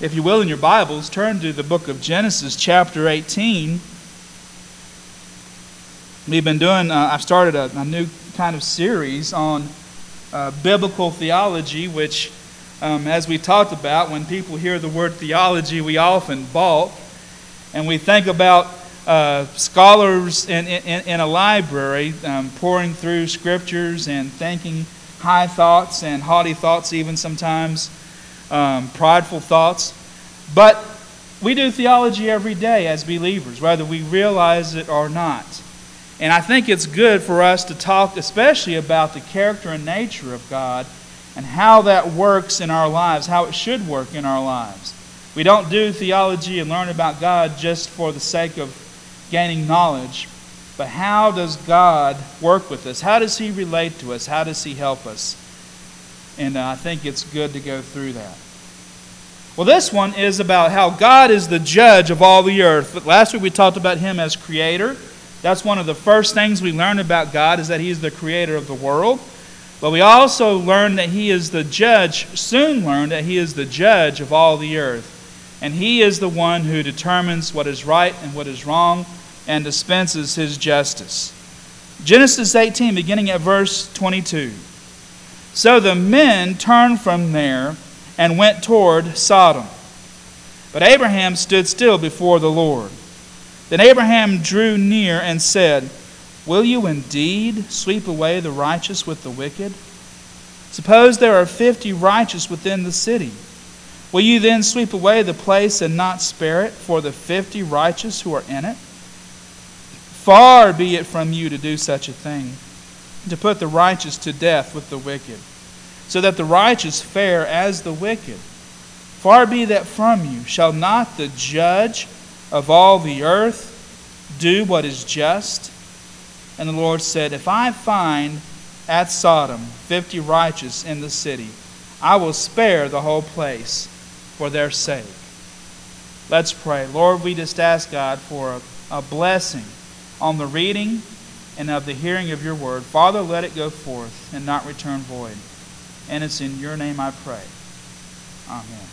If you will, in your Bibles, turn to the book of Genesis, chapter 18. We've been doing, uh, I've started a, a, new kind of series on uh, biblical theology, which, um, as we talked about, when people hear the word theology, we often balk. And we think about uh, scholars in, in, in, a library um, poring through scriptures and thinking high thoughts and haughty thoughts, even sometimes, um, prideful thoughts. But we do theology every day as believers, whether we realize it or not. And I think it's good for us to talk, especially about the character and nature of God and how that works in our lives, how it should work in our lives. We don't do theology and learn about God just for the sake of gaining knowledge, but how does God work with us? How does He relate to us? How does He help us? And I think it's good to go through that. Well, this one is about how God is the judge of all the earth. But last week we talked about Him as creator. That's one of the first things we learned about God is that He is the creator of the world. But we also learned that He is the judge, soon learned that He is the judge of all the earth. And He is the one who determines what is right and what is wrong and dispenses His justice. Genesis 18, beginning at verse 22. So the men turned from there and went toward Sodom. But Abraham stood still before the Lord. Then Abraham drew near and said, Will you indeed sweep away the righteous with the wicked? Suppose there are fifty righteous within the city. Will you then sweep away the place and not spare it for the fifty righteous who are in it? Far be it from you to do such a thing, to put the righteous to death with the wicked, so that the righteous fare as the wicked. Far be that from you. Shall not the judge of all the earth do what is just? And the Lord said, If I find at Sodom fifty righteous in the city, I will spare the whole place for their sake. Let's pray. Lord, we just ask God for a, a blessing on the reading and of the hearing of your word. Father, let it go forth and not return void. And it's in your name I pray. Amen.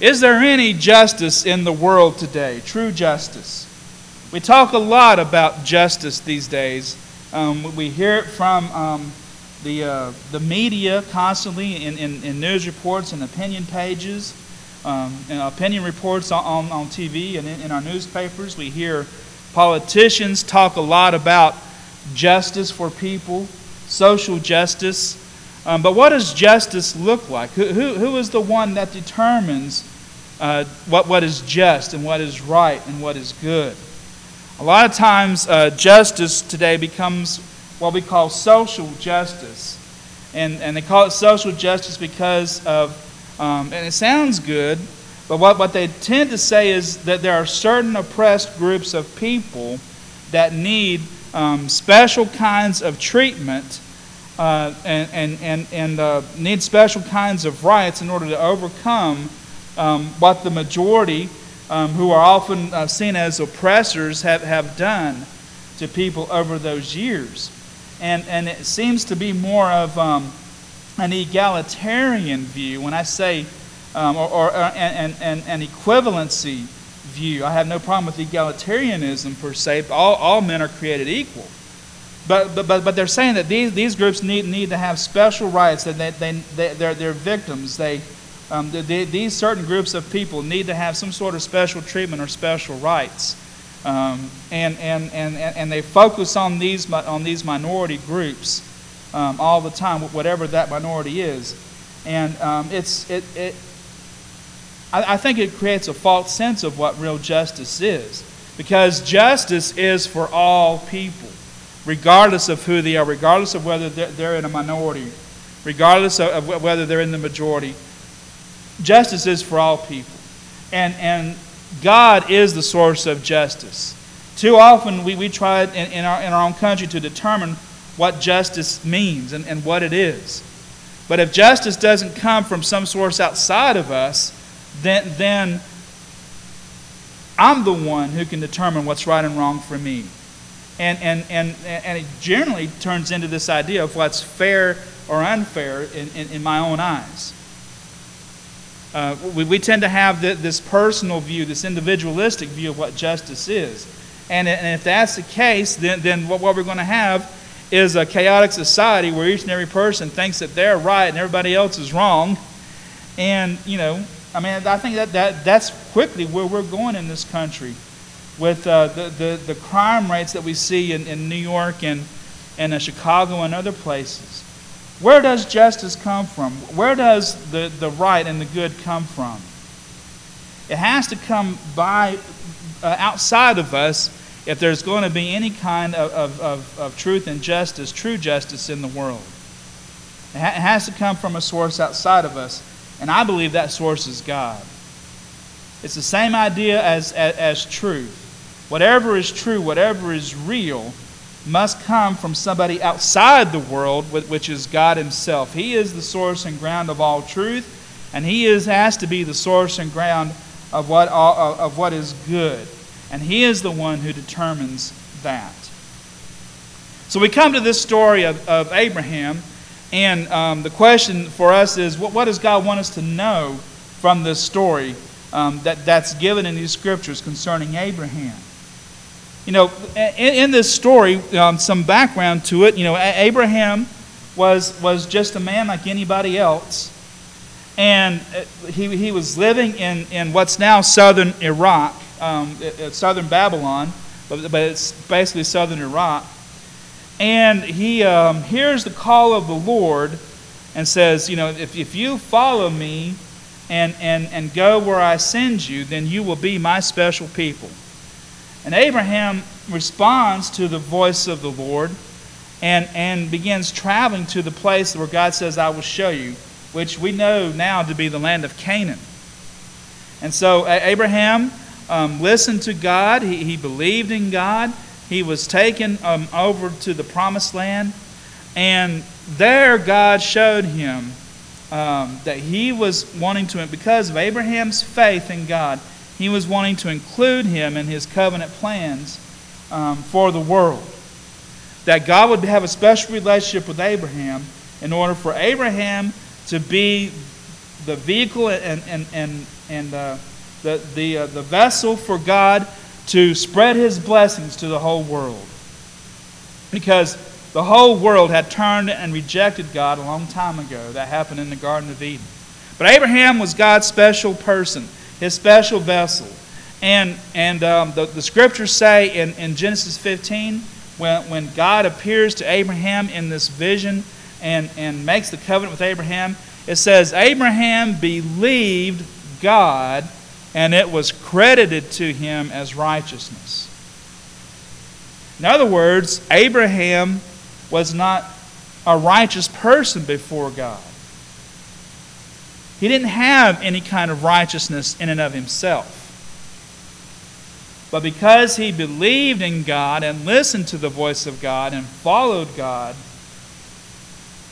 Is there any justice in the world today? True justice. We talk a lot about justice these days. Um, we hear it from um, the, uh, the media constantly in, in, in, news reports and opinion pages, um, and opinion reports on, on, on TV and in, in, our newspapers. We hear politicians talk a lot about justice for people, social justice. Um, but what does justice look like? Who, who, who is the one that determines uh, what, what is just and what is right and what is good? A lot of times, uh, justice today becomes what we call social justice. And, and they call it social justice because of, um, and it sounds good, but what, what they tend to say is that there are certain oppressed groups of people that need um, special kinds of treatment uh, and, and, and, and uh, need special kinds of rights in order to overcome um, what the majority, um, who are often uh, seen as oppressors, have, have done to people over those years. And, and it seems to be more of um, an egalitarian view. When I say um, or, or uh, an, an, an equivalency view. I have no problem with egalitarianism per se. All, all men are created equal. But, but, but, but they're saying that these, these groups need, need to have special rights, that they, they, they, they're, they're victims. They, um, they, these certain groups of people need to have some sort of special treatment or special rights. Um, and, and, and, and they focus on these, on these minority groups um, all the time, whatever that minority is. And um, it's, it, it, I, I think it creates a false sense of what real justice is. Because justice is for all people, regardless of who they are, regardless of whether they're in a minority, regardless of whether they're in the majority. Justice is for all people. And, and God is the source of justice. Too often we, we try in, in, our, in our own country to determine what justice means and, and what it is. But if justice doesn't come from some source outside of us, then, then I'm the one who can determine what's right and wrong for me. And, and, and, and it generally turns into this idea of what's fair or unfair in, in, in my own eyes. uh, we, we tend to have the, this personal view, this individualistic view of what justice is. And, and if that's the case, then, then what, what we're going to have is a chaotic society where each and every person thinks that they're right and everybody else is wrong. And, you know, I mean, I think that, that that's quickly where we're going in this country with uh, the, the, the crime rates that we see in, in New York and, and uh, Chicago and other places. Where does justice come from? Where does the, the right and the good come from? It has to come by uh, outside of us if there's going to be any kind of, of, of, of truth and justice, true justice in the world. It, ha- it has to come from a source outside of us, and I believe that source is God. It's the same idea as, as, as truth. Whatever is true, whatever is real, must come from somebody outside the world, which is God Himself. He is the source and ground of all truth, and He is, has to be the source and ground of what, of what is good. And He is the one who determines that. So we come to this story of, of Abraham, and um, the question for us is what, what, does God want us to know from this story um, that, that's given in these scriptures concerning Abraham? You know, in, in this story, um, some background to it, you know, Abraham was, was just a man like anybody else. And uh, he, he was living in, in what's now southern Iraq um, southern Babylon, but, but it's basically southern Iraq. And he um, hears the call of the Lord and says, You know, if, if you follow me and, and, and go where I send you, then you will be my special people. And Abraham responds to the voice of the Lord and, and begins traveling to the place where God says, I will show you, which we know now to be the land of Canaan. And so Abraham um, listened to God, he, he believed in God. He was taken um, over to the promised land. And there, God showed him um, that he was wanting to, because of Abraham's faith in God, he was wanting to include him in his covenant plans um, for the world. That God would have a special relationship with Abraham in order for Abraham to be the vehicle and, and, and, and uh, the, the, uh, the vessel for God to spread his blessings to the whole world. Because the whole world had turned and rejected God a long time ago. That happened in the Garden of Eden. But Abraham was God's special person, his special vessel. And, and um, the, the scriptures say in, in Genesis 15, when, when God appears to Abraham in this vision and, and makes the covenant with Abraham, it says, Abraham believed God and it was credited to him as righteousness. In other words, Abraham was not a righteous person before God. He didn't have any kind of righteousness in and of himself. But because he believed in God and listened to the voice of God and followed God,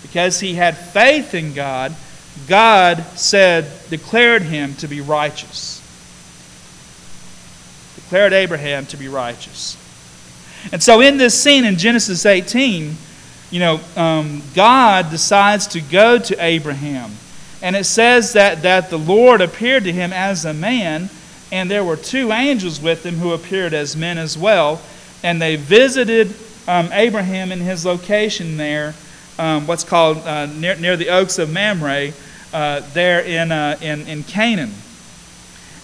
because he had faith in God, God said, declared him to be righteous declared Abraham to be righteous. And so, in this scene in Genesis 18, you know, um, God decides to go to Abraham. And it says that, that the Lord appeared to him as a man, and there were two angels with him who appeared as men as well. And they visited um, Abraham in his location there, um, what's called uh, near, near the Oaks of Mamre, uh, there in, uh, in, in Canaan.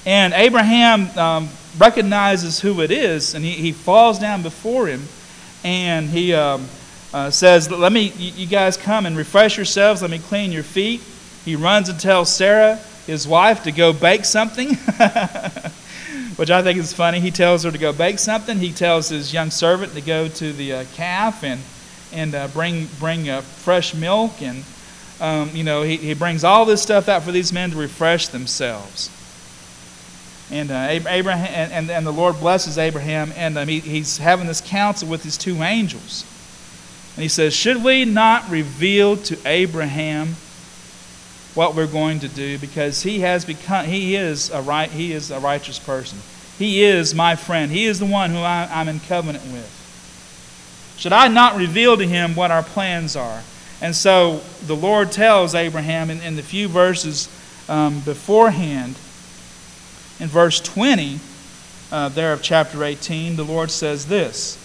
And Abraham um, recognizes who it is, and he, he falls down before him, and he um, uh, says, Let me, you guys come and refresh yourselves, let me clean your feet. He runs and tells Sarah, his wife, to go bake something, which I think is funny. He tells her to go bake something. He tells his young servant to go to the uh, calf and, and uh, bring, bring uh, fresh milk, and um, you know, he, he brings all this stuff out for these men to refresh themselves. And uh, Abraham and, and, and, the Lord blesses Abraham, and um, he, he's having this council with his two angels. And he says, Should we not reveal to Abraham what we're going to do? Because he has become he is a right he is a righteous person. He is my friend. He is the one who I, I'm in covenant with. Should I not reveal to him what our plans are? And so the Lord tells Abraham in, in the few verses um, beforehand. In verse 20, uh, there of chapter 18, the Lord says this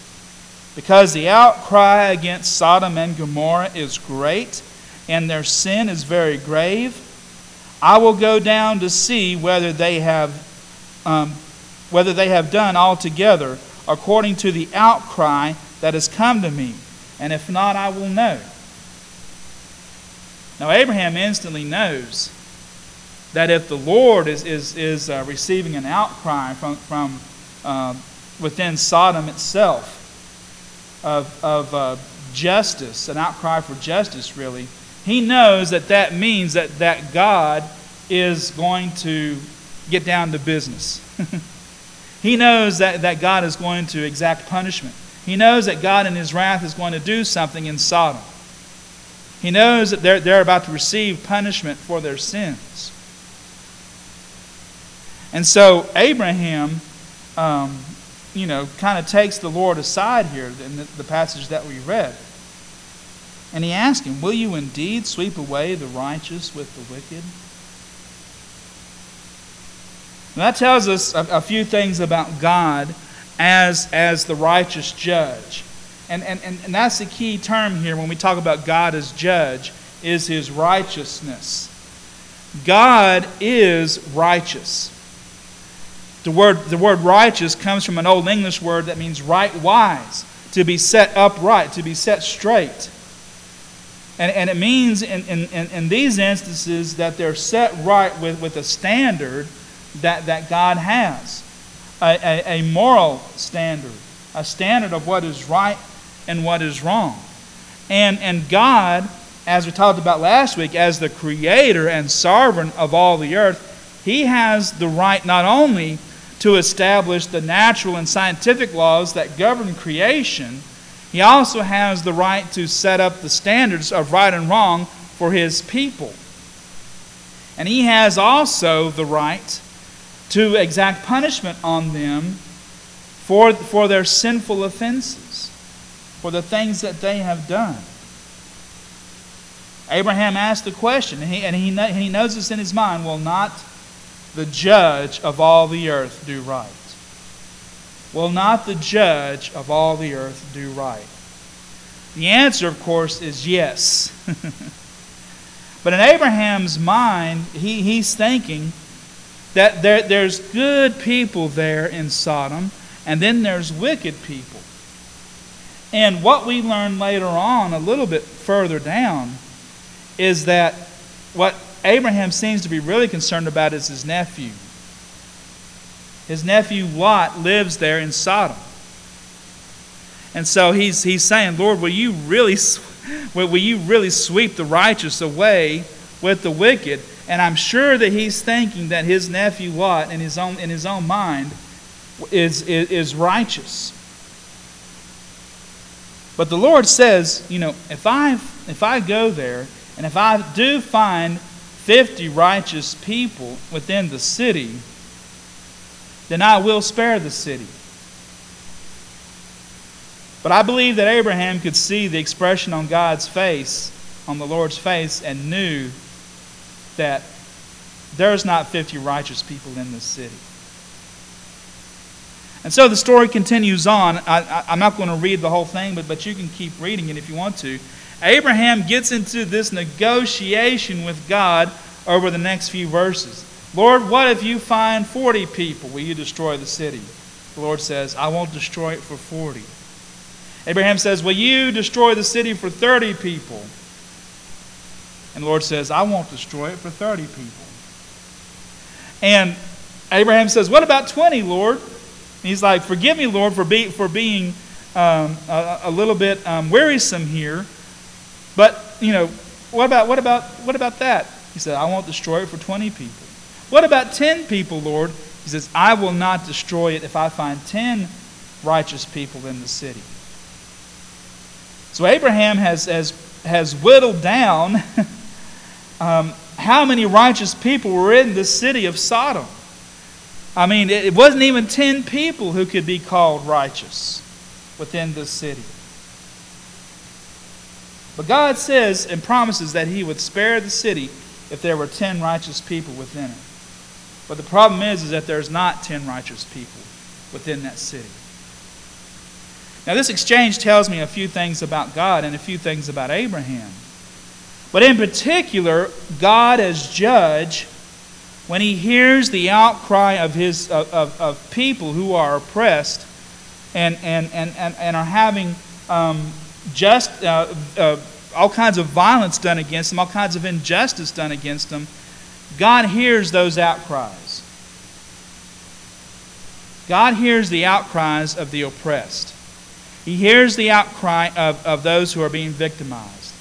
Because the outcry against Sodom and Gomorrah is great, and their sin is very grave, I will go down to see whether they have, um, whether they have done altogether according to the outcry that has come to me, and if not, I will know. Now, Abraham instantly knows that if the Lord is, is, is uh, receiving an outcry from, from uh, within Sodom itself of, of uh, justice, an outcry for justice, really, he knows that that means that, that God is going to get down to business. he knows that, that God is going to exact punishment. He knows that God in his wrath is going to do something in Sodom. He knows that they're, they're about to receive punishment for their sins. And so Abraham, um, you know, kind of takes the Lord aside here in the, the passage that we read. And he asks him, Will you indeed sweep away the righteous with the wicked? Now that tells us a, a, few things about God as, as the righteous judge. And, and, and, and that's the key term here when we talk about God as judge, is his righteousness. God is righteous. The word, the word righteous comes from an Old English word that means right wise, to be set upright, to be set straight. And, and it means in, in, in these instances that they're set right with, with a standard that, that God has a, a, a moral standard, a standard of what is right and what is wrong. And, and God, as we talked about last week, as the creator and sovereign of all the earth, He has the right not only to establish the natural and scientific laws that govern creation, He also has the right to set up the standards of right and wrong for His people. And He has also the right to exact punishment on them for, for their sinful offenses, for the things that they have done. Abraham asked the question, and he, and he, he knows this in his mind will not the judge of all the earth do right? Will not the judge of all the earth do right? The answer, of course, is yes. but in Abraham's mind, he, he's thinking, that there, there's good people there in Sodom, and then there's wicked people. And what we learn later on, a little bit further down, is that what Abraham seems to be really concerned about is his nephew. His nephew Lot lives there in Sodom. And so he's, he's saying, Lord, will you, really, will you really sweep the righteous away with the wicked? And I'm sure that he's thinking that his nephew Lot, in his own, in his own mind, is, is, is righteous. But the Lord says, you know, if I, if I go there and if I do find 50 righteous people within the city, then I will spare the city. But I believe that Abraham could see the expression on God's face, on the Lord's face, and knew that there's not 50 righteous people in this city. And so the story continues on. I, am not going to read the whole thing, but, but you can keep reading it if you want to. Abraham gets into this negotiation with God over the next few verses. Lord, what if you find 40 people? Will you destroy the city? The Lord says, I won't destroy it for 40. Abraham says, Will you destroy the city for 30 people? And the Lord says, I won't destroy it for 30 people. And Abraham says, What about 20, Lord? And he's like, Forgive me, Lord, for, be, for being um, a, a, little bit um, wearisome here. But, you know, what about, what, about, what about that? He said, I won't destroy it for 20 people. What about 10 people, Lord? He says, I will not destroy it if I find 10 righteous people in the city. So Abraham has, has, has whittled down um, how many righteous people were in the city of Sodom. I mean, it wasn't even 10 people who could be called righteous within the city. But God says and promises that He would spare the city if there were 10 righteous people within it. But the problem is, is that there's not 10 righteous people within that city. Now, this exchange tells me a few things about God and a few things about Abraham. But in particular, God as judge, when he hears the outcry of, his, of, of, of people who are oppressed and, and, and, and, and are having um, just uh, uh, all kinds of violence done against them, all kinds of injustice done against them, God hears those outcries. God hears the outcries of the oppressed. He hears the outcry of, of those who are being victimized.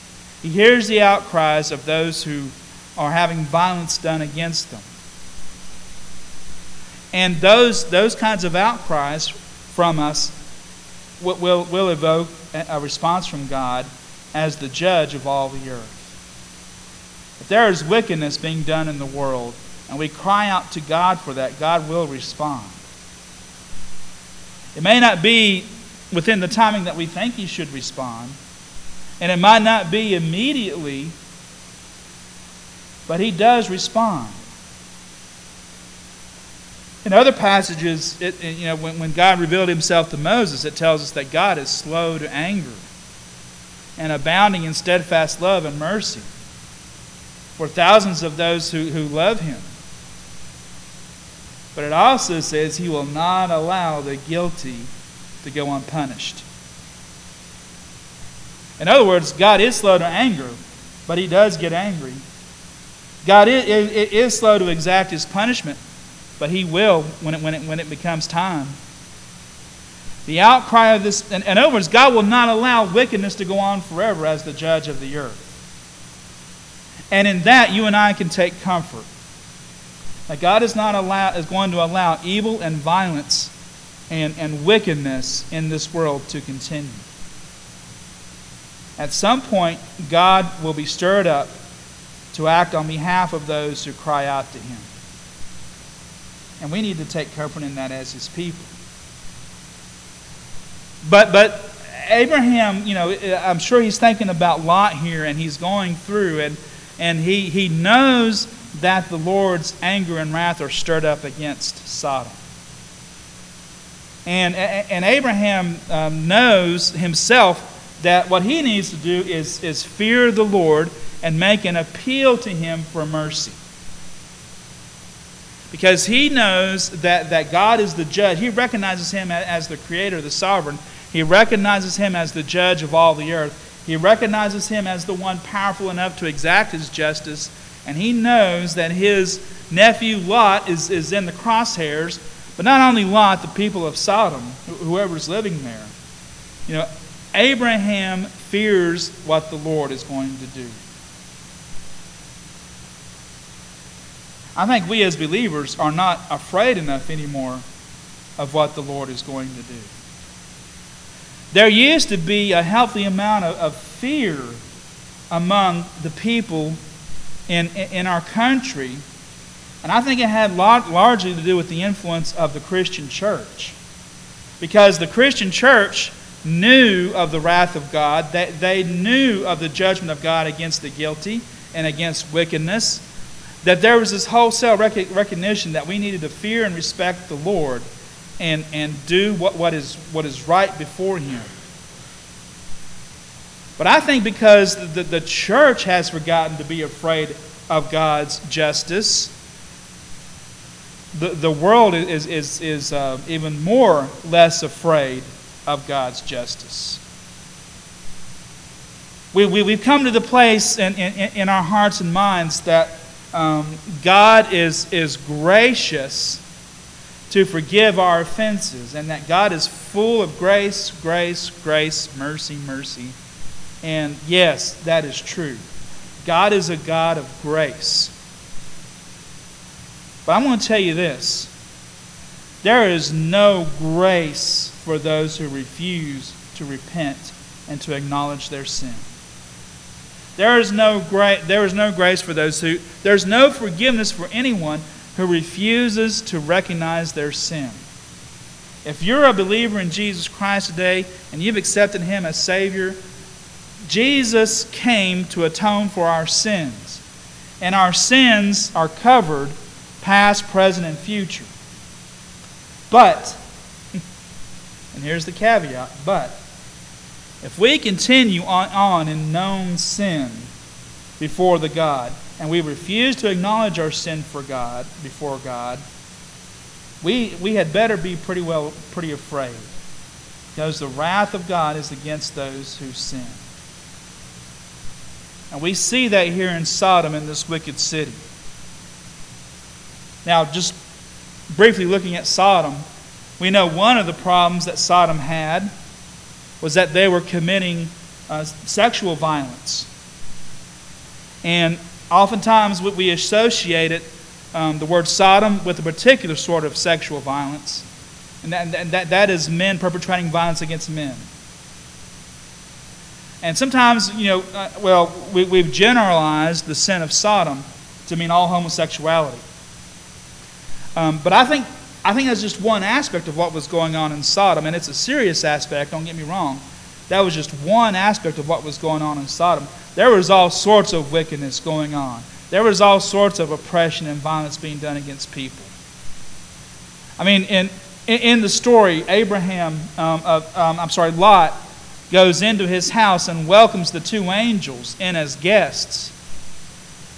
He hears the outcries of those who are having violence done against them. And those, those kinds of outcries from us will, will, evoke a response from God as the judge of all the earth. If there is wickedness being done in the world, and we cry out to God for that, God will respond. It may not be within the timing that we think He should respond, and it might not be immediately, but He does respond. In other passages, it, you know, when, when God revealed himself to Moses, it tells us that God is slow to anger and abounding in steadfast love and mercy for thousands of those who, who love him. But it also says he will not allow the guilty to go unpunished. In other words, God is slow to anger, but he does get angry. God is, is, is slow to exact his punishment, but he will when it, when it, when it becomes time. The outcry of this, in other words, God will not allow wickedness to go on forever as the judge of the earth. And in that, you and I can take comfort. That God is not allow, is going to allow evil and violence and, and wickedness in this world to continue. At some point, God will be stirred up to act on behalf of those who cry out to Him. And we need to take comfort in that as His people. But, but Abraham, you know, I'm sure he's thinking about Lot here and he's going through and, and he, he knows that the Lord's anger and wrath are stirred up against Sodom. And, and Abraham um, knows himself that what he needs to do is, is fear the Lord and make an appeal to him for mercy. Because he knows that, that God is the judge. He recognizes him as the creator, the sovereign. He recognizes him as the judge of all the earth. He recognizes him as the one powerful enough to exact his justice. And he knows that his nephew Lot is, is in the crosshairs. But not only Lot, the people of Sodom, whoever's living there. You know, Abraham fears what the Lord is going to do. I think we as believers are not afraid enough anymore of what the Lord is going to do. There used to be a healthy amount of, of fear among the people in, in our country, and I think it had largely to do with the influence of the Christian church. Because the Christian church knew of the wrath of God, they, they knew of the judgment of God against the guilty and against wickedness, that there was this wholesale rec- recognition that we needed to fear and respect the Lord and, and do what, what, is, what is right before Him. But I think because the, the church has forgotten to be afraid of God's justice, the, the world is, is, is uh, even more less afraid of God's justice. We, we, we've come to the place in, in, in our hearts and minds that um, God is, is gracious to forgive our offenses, and that God is full of grace, grace, grace, mercy, mercy. And yes, that is true. God is a God of grace. But I'm going to tell you this there is no grace for those who refuse to repent and to acknowledge their sin. There is no gra- there is no grace for those who there's no forgiveness for anyone who refuses to recognize their sin. If you're a believer in Jesus Christ today and you've accepted him as savior, Jesus came to atone for our sins. and our sins are covered, past, present, and future. But, and here's the caveat, but, if we continue on, on in known sin before the God, and we refuse to acknowledge our sin for God, before God, we, we had better be pretty well pretty afraid. Because the wrath of God is against those who sin. And we see that here in Sodom in this wicked city. Now, just briefly looking at Sodom, we know one of the problems that Sodom had was that they were committing uh, sexual violence. And oftentimes we associate it, um, the word Sodom, with a particular sort of sexual violence. And that, and that, that is men perpetrating violence against men. And sometimes, you know, uh, well, we, we've generalized the sin of Sodom to mean all homosexuality. Um, but I think, I think that's just one aspect of what was going on in Sodom, and it's a serious aspect, don't get me wrong. That was just one aspect of what was going on in Sodom. There was all sorts of wickedness going on. There was all sorts of oppression and violence being done against people. I mean, in, in the story, Abraham, um, um, I'm sorry, Lot goes into his house and welcomes the two angels in as guests.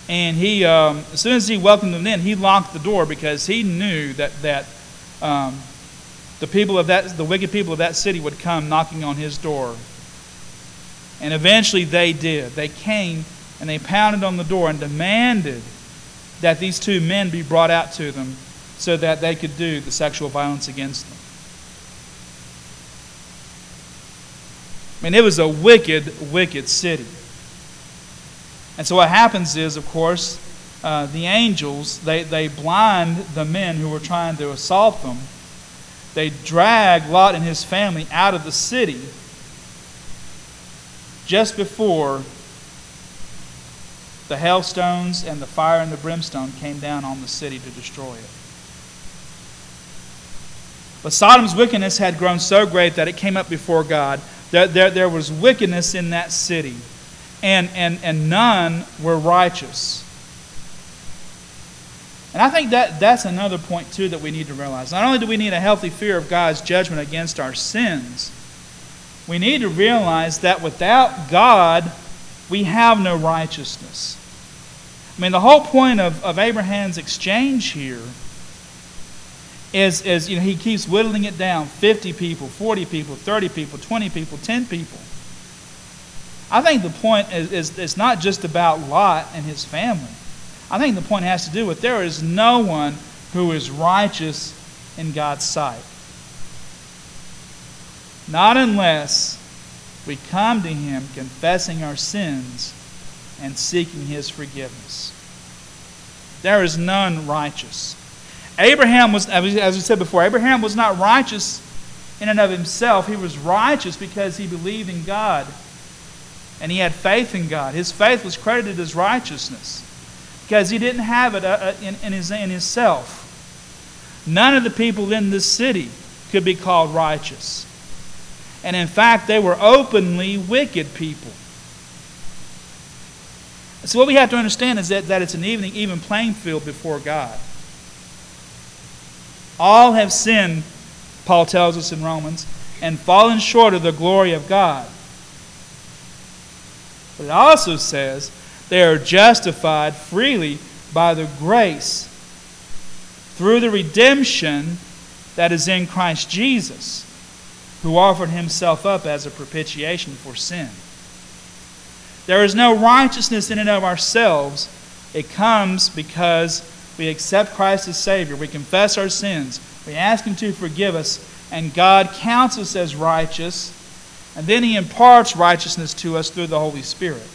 And he, um, as soon as he welcomed them in, he locked the door because he knew that, that um, the people of that, the wicked people of that city would come knocking on his door. And eventually they did. They came and they pounded on the door and demanded that these two men be brought out to them so that they could do the sexual violence against them. I mean, it was a wicked, wicked city. And so what happens is, of course, uh, the angels, they, they blind the men who were trying to assault them. They drag Lot and his family out of the city just before the hailstones and the fire and the brimstone came down on the city to destroy it. But Sodom's wickedness had grown so great that it came up before God there, there, there was wickedness in that city, and, and, and none were righteous. And I think that that's another point, too, that we need to realize. Not only do we need a healthy fear of God's judgment against our sins, we need to realize that without God, we have no righteousness. I mean, the whole point of, of Abraham's exchange here is, is you know, he keeps whittling it down 50 people, 40 people, 30 people, 20 people, 10 people. I think the point is, is it's not just about Lot and his family. I think the point has to do with there is no one who is righteous in God's sight. Not unless we come to Him confessing our sins and seeking His forgiveness. There is none righteous. Abraham was, as we said before, Abraham was not righteous in and of himself. He was righteous because he believed in God and he had faith in God. His faith was credited as righteousness because he didn't have it uh, uh, in, in, his, in himself. None of the people in this city could be called righteous. And in fact, they were openly wicked people. So, what we have to understand is that, that it's an even, even playing field before God. All have sinned, Paul tells us in Romans, and fallen short of the glory of God. But it also says they are justified freely by the grace through the redemption that is in Christ Jesus, who offered himself up as a propitiation for sin. There is no righteousness in and of ourselves. It comes because we accept Christ as Savior. We confess our sins. We ask Him to forgive us. And God counts us as righteous. And then He imparts righteousness to us through the Holy Spirit.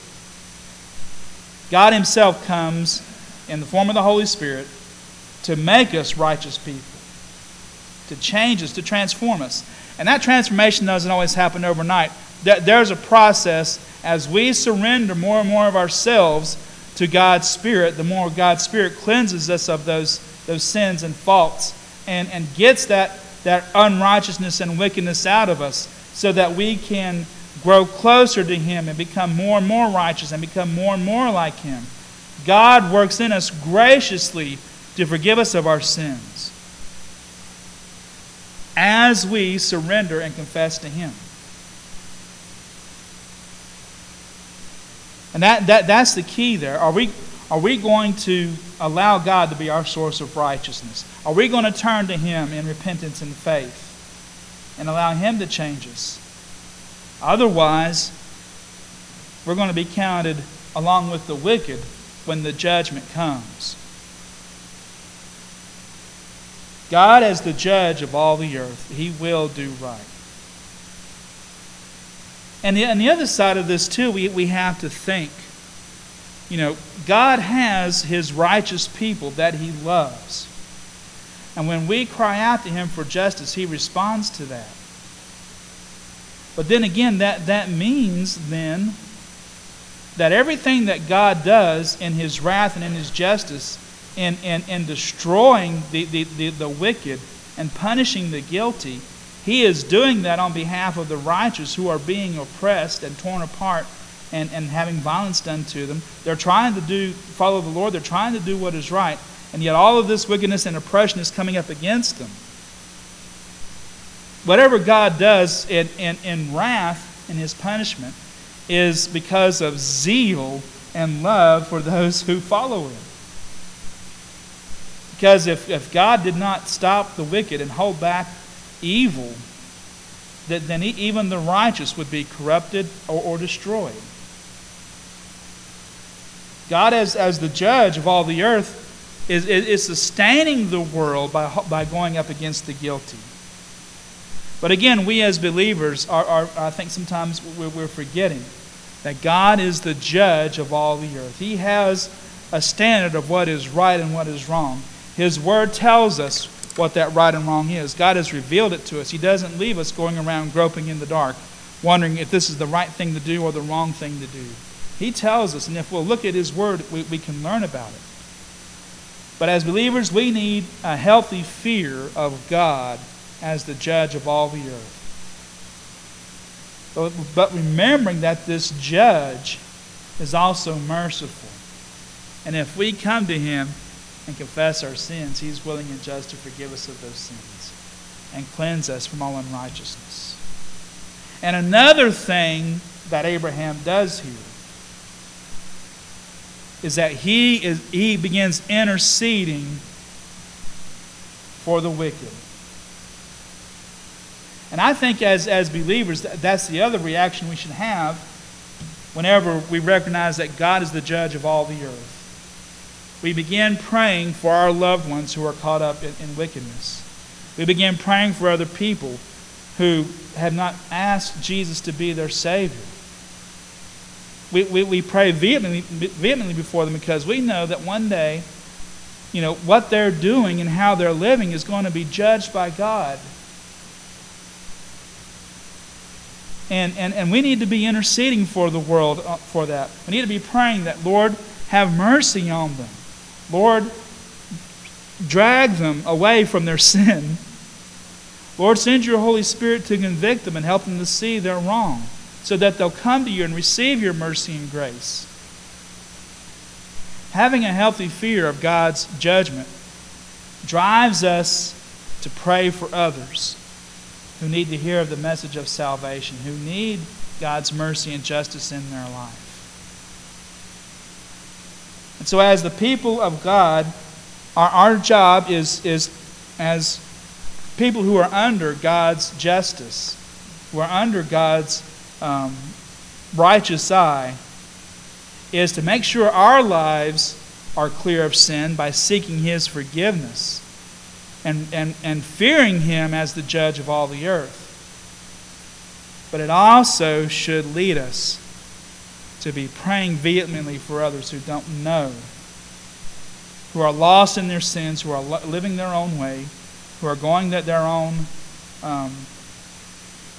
God Himself comes in the form of the Holy Spirit to make us righteous people, to change us, to transform us. And that transformation doesn't always happen overnight. There's a process as we surrender more and more of ourselves to God's Spirit, the more God's Spirit cleanses us of those, those sins and faults and, and gets that, that unrighteousness and wickedness out of us so that we can grow closer to Him and become more and more righteous and become more and more like Him. God works in us graciously to forgive us of our sins as we surrender and confess to Him. And that, that, that's the key there. Are we, are we going to allow God to be our source of righteousness? Are we going to turn to Him in repentance and faith and allow Him to change us? Otherwise, we're going to be counted along with the wicked when the judgment comes. God, as the judge of all the earth, He will do right. And the, the other side of this, too, we, we have to think you know, God has His righteous people that He loves. And when we cry out to Him for justice, He responds to that. But then again, that, that means then that everything that God does in His wrath and in His justice, in, in, in destroying the, the, the, the wicked and punishing the guilty, He is doing that on behalf of the righteous who are being oppressed and torn apart and, and having violence done to them. They're trying to do follow the Lord, they're trying to do what is right, and yet all of this wickedness and oppression is coming up against them. Whatever God does in, in, in wrath, in his punishment, is because of zeal and love for those who follow him. Because if, if God did not stop the wicked and hold back evil, that then even the righteous would be corrupted or, or destroyed. God, as, as the judge of all the earth, is, is, sustaining the world by, by going up against the guilty. But again, we as believers are, are I think sometimes we're, we're forgetting that God is the judge of all the earth. He has a standard of what is right and what is wrong. His word tells us what that right and wrong is. God has revealed it to us. He doesn't leave us going around groping in the dark, wondering if this is the right thing to do or the wrong thing to do. He tells us, and if we'll look at His Word, we, we can learn about it. But as believers, we need a healthy fear of God as the judge of all the earth. But, remembering that this judge is also merciful. And if we come to Him and confess our sins, He's willing and just to forgive us of those sins and cleanse us from all unrighteousness. And another thing that Abraham does here is that he, is, he begins interceding for the wicked. And I think as, as believers, that's the other reaction we should have whenever we recognize that God is the judge of all the earth. We begin praying for our loved ones who are caught up in, in wickedness. We begin praying for other people who have not asked Jesus to be their Savior. We, we, we pray vehemently, vehemently before them because we know that one day, you know, what they're doing and how they're living is going to be judged by God. And, and, and we need to be interceding for the world uh, for that. We need to be praying that, Lord, have mercy on them. Lord, drag them away from their sin. Lord, send your Holy Spirit to convict them and help them to see their wrong so that they'll come to you and receive your mercy and grace. Having a healthy fear of God's judgment drives us to pray for others who need to hear of the message of salvation, who need God's mercy and justice in their life. And so, as the people of God, our, our job is, is as people who are under God's justice, who are under God's um, righteous eye is to make sure our lives are clear of sin by seeking His forgiveness and, and, and fearing Him as the judge of all the earth. But it also should lead us to be praying vehemently for others who don't know, who are lost in their sins, who are living their own way, who are going their own um,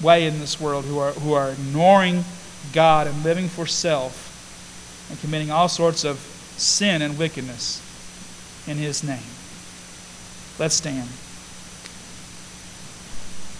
way in this world who are, who are ignoring God and living for self and committing all sorts of sin and wickedness in His name. Let's stand.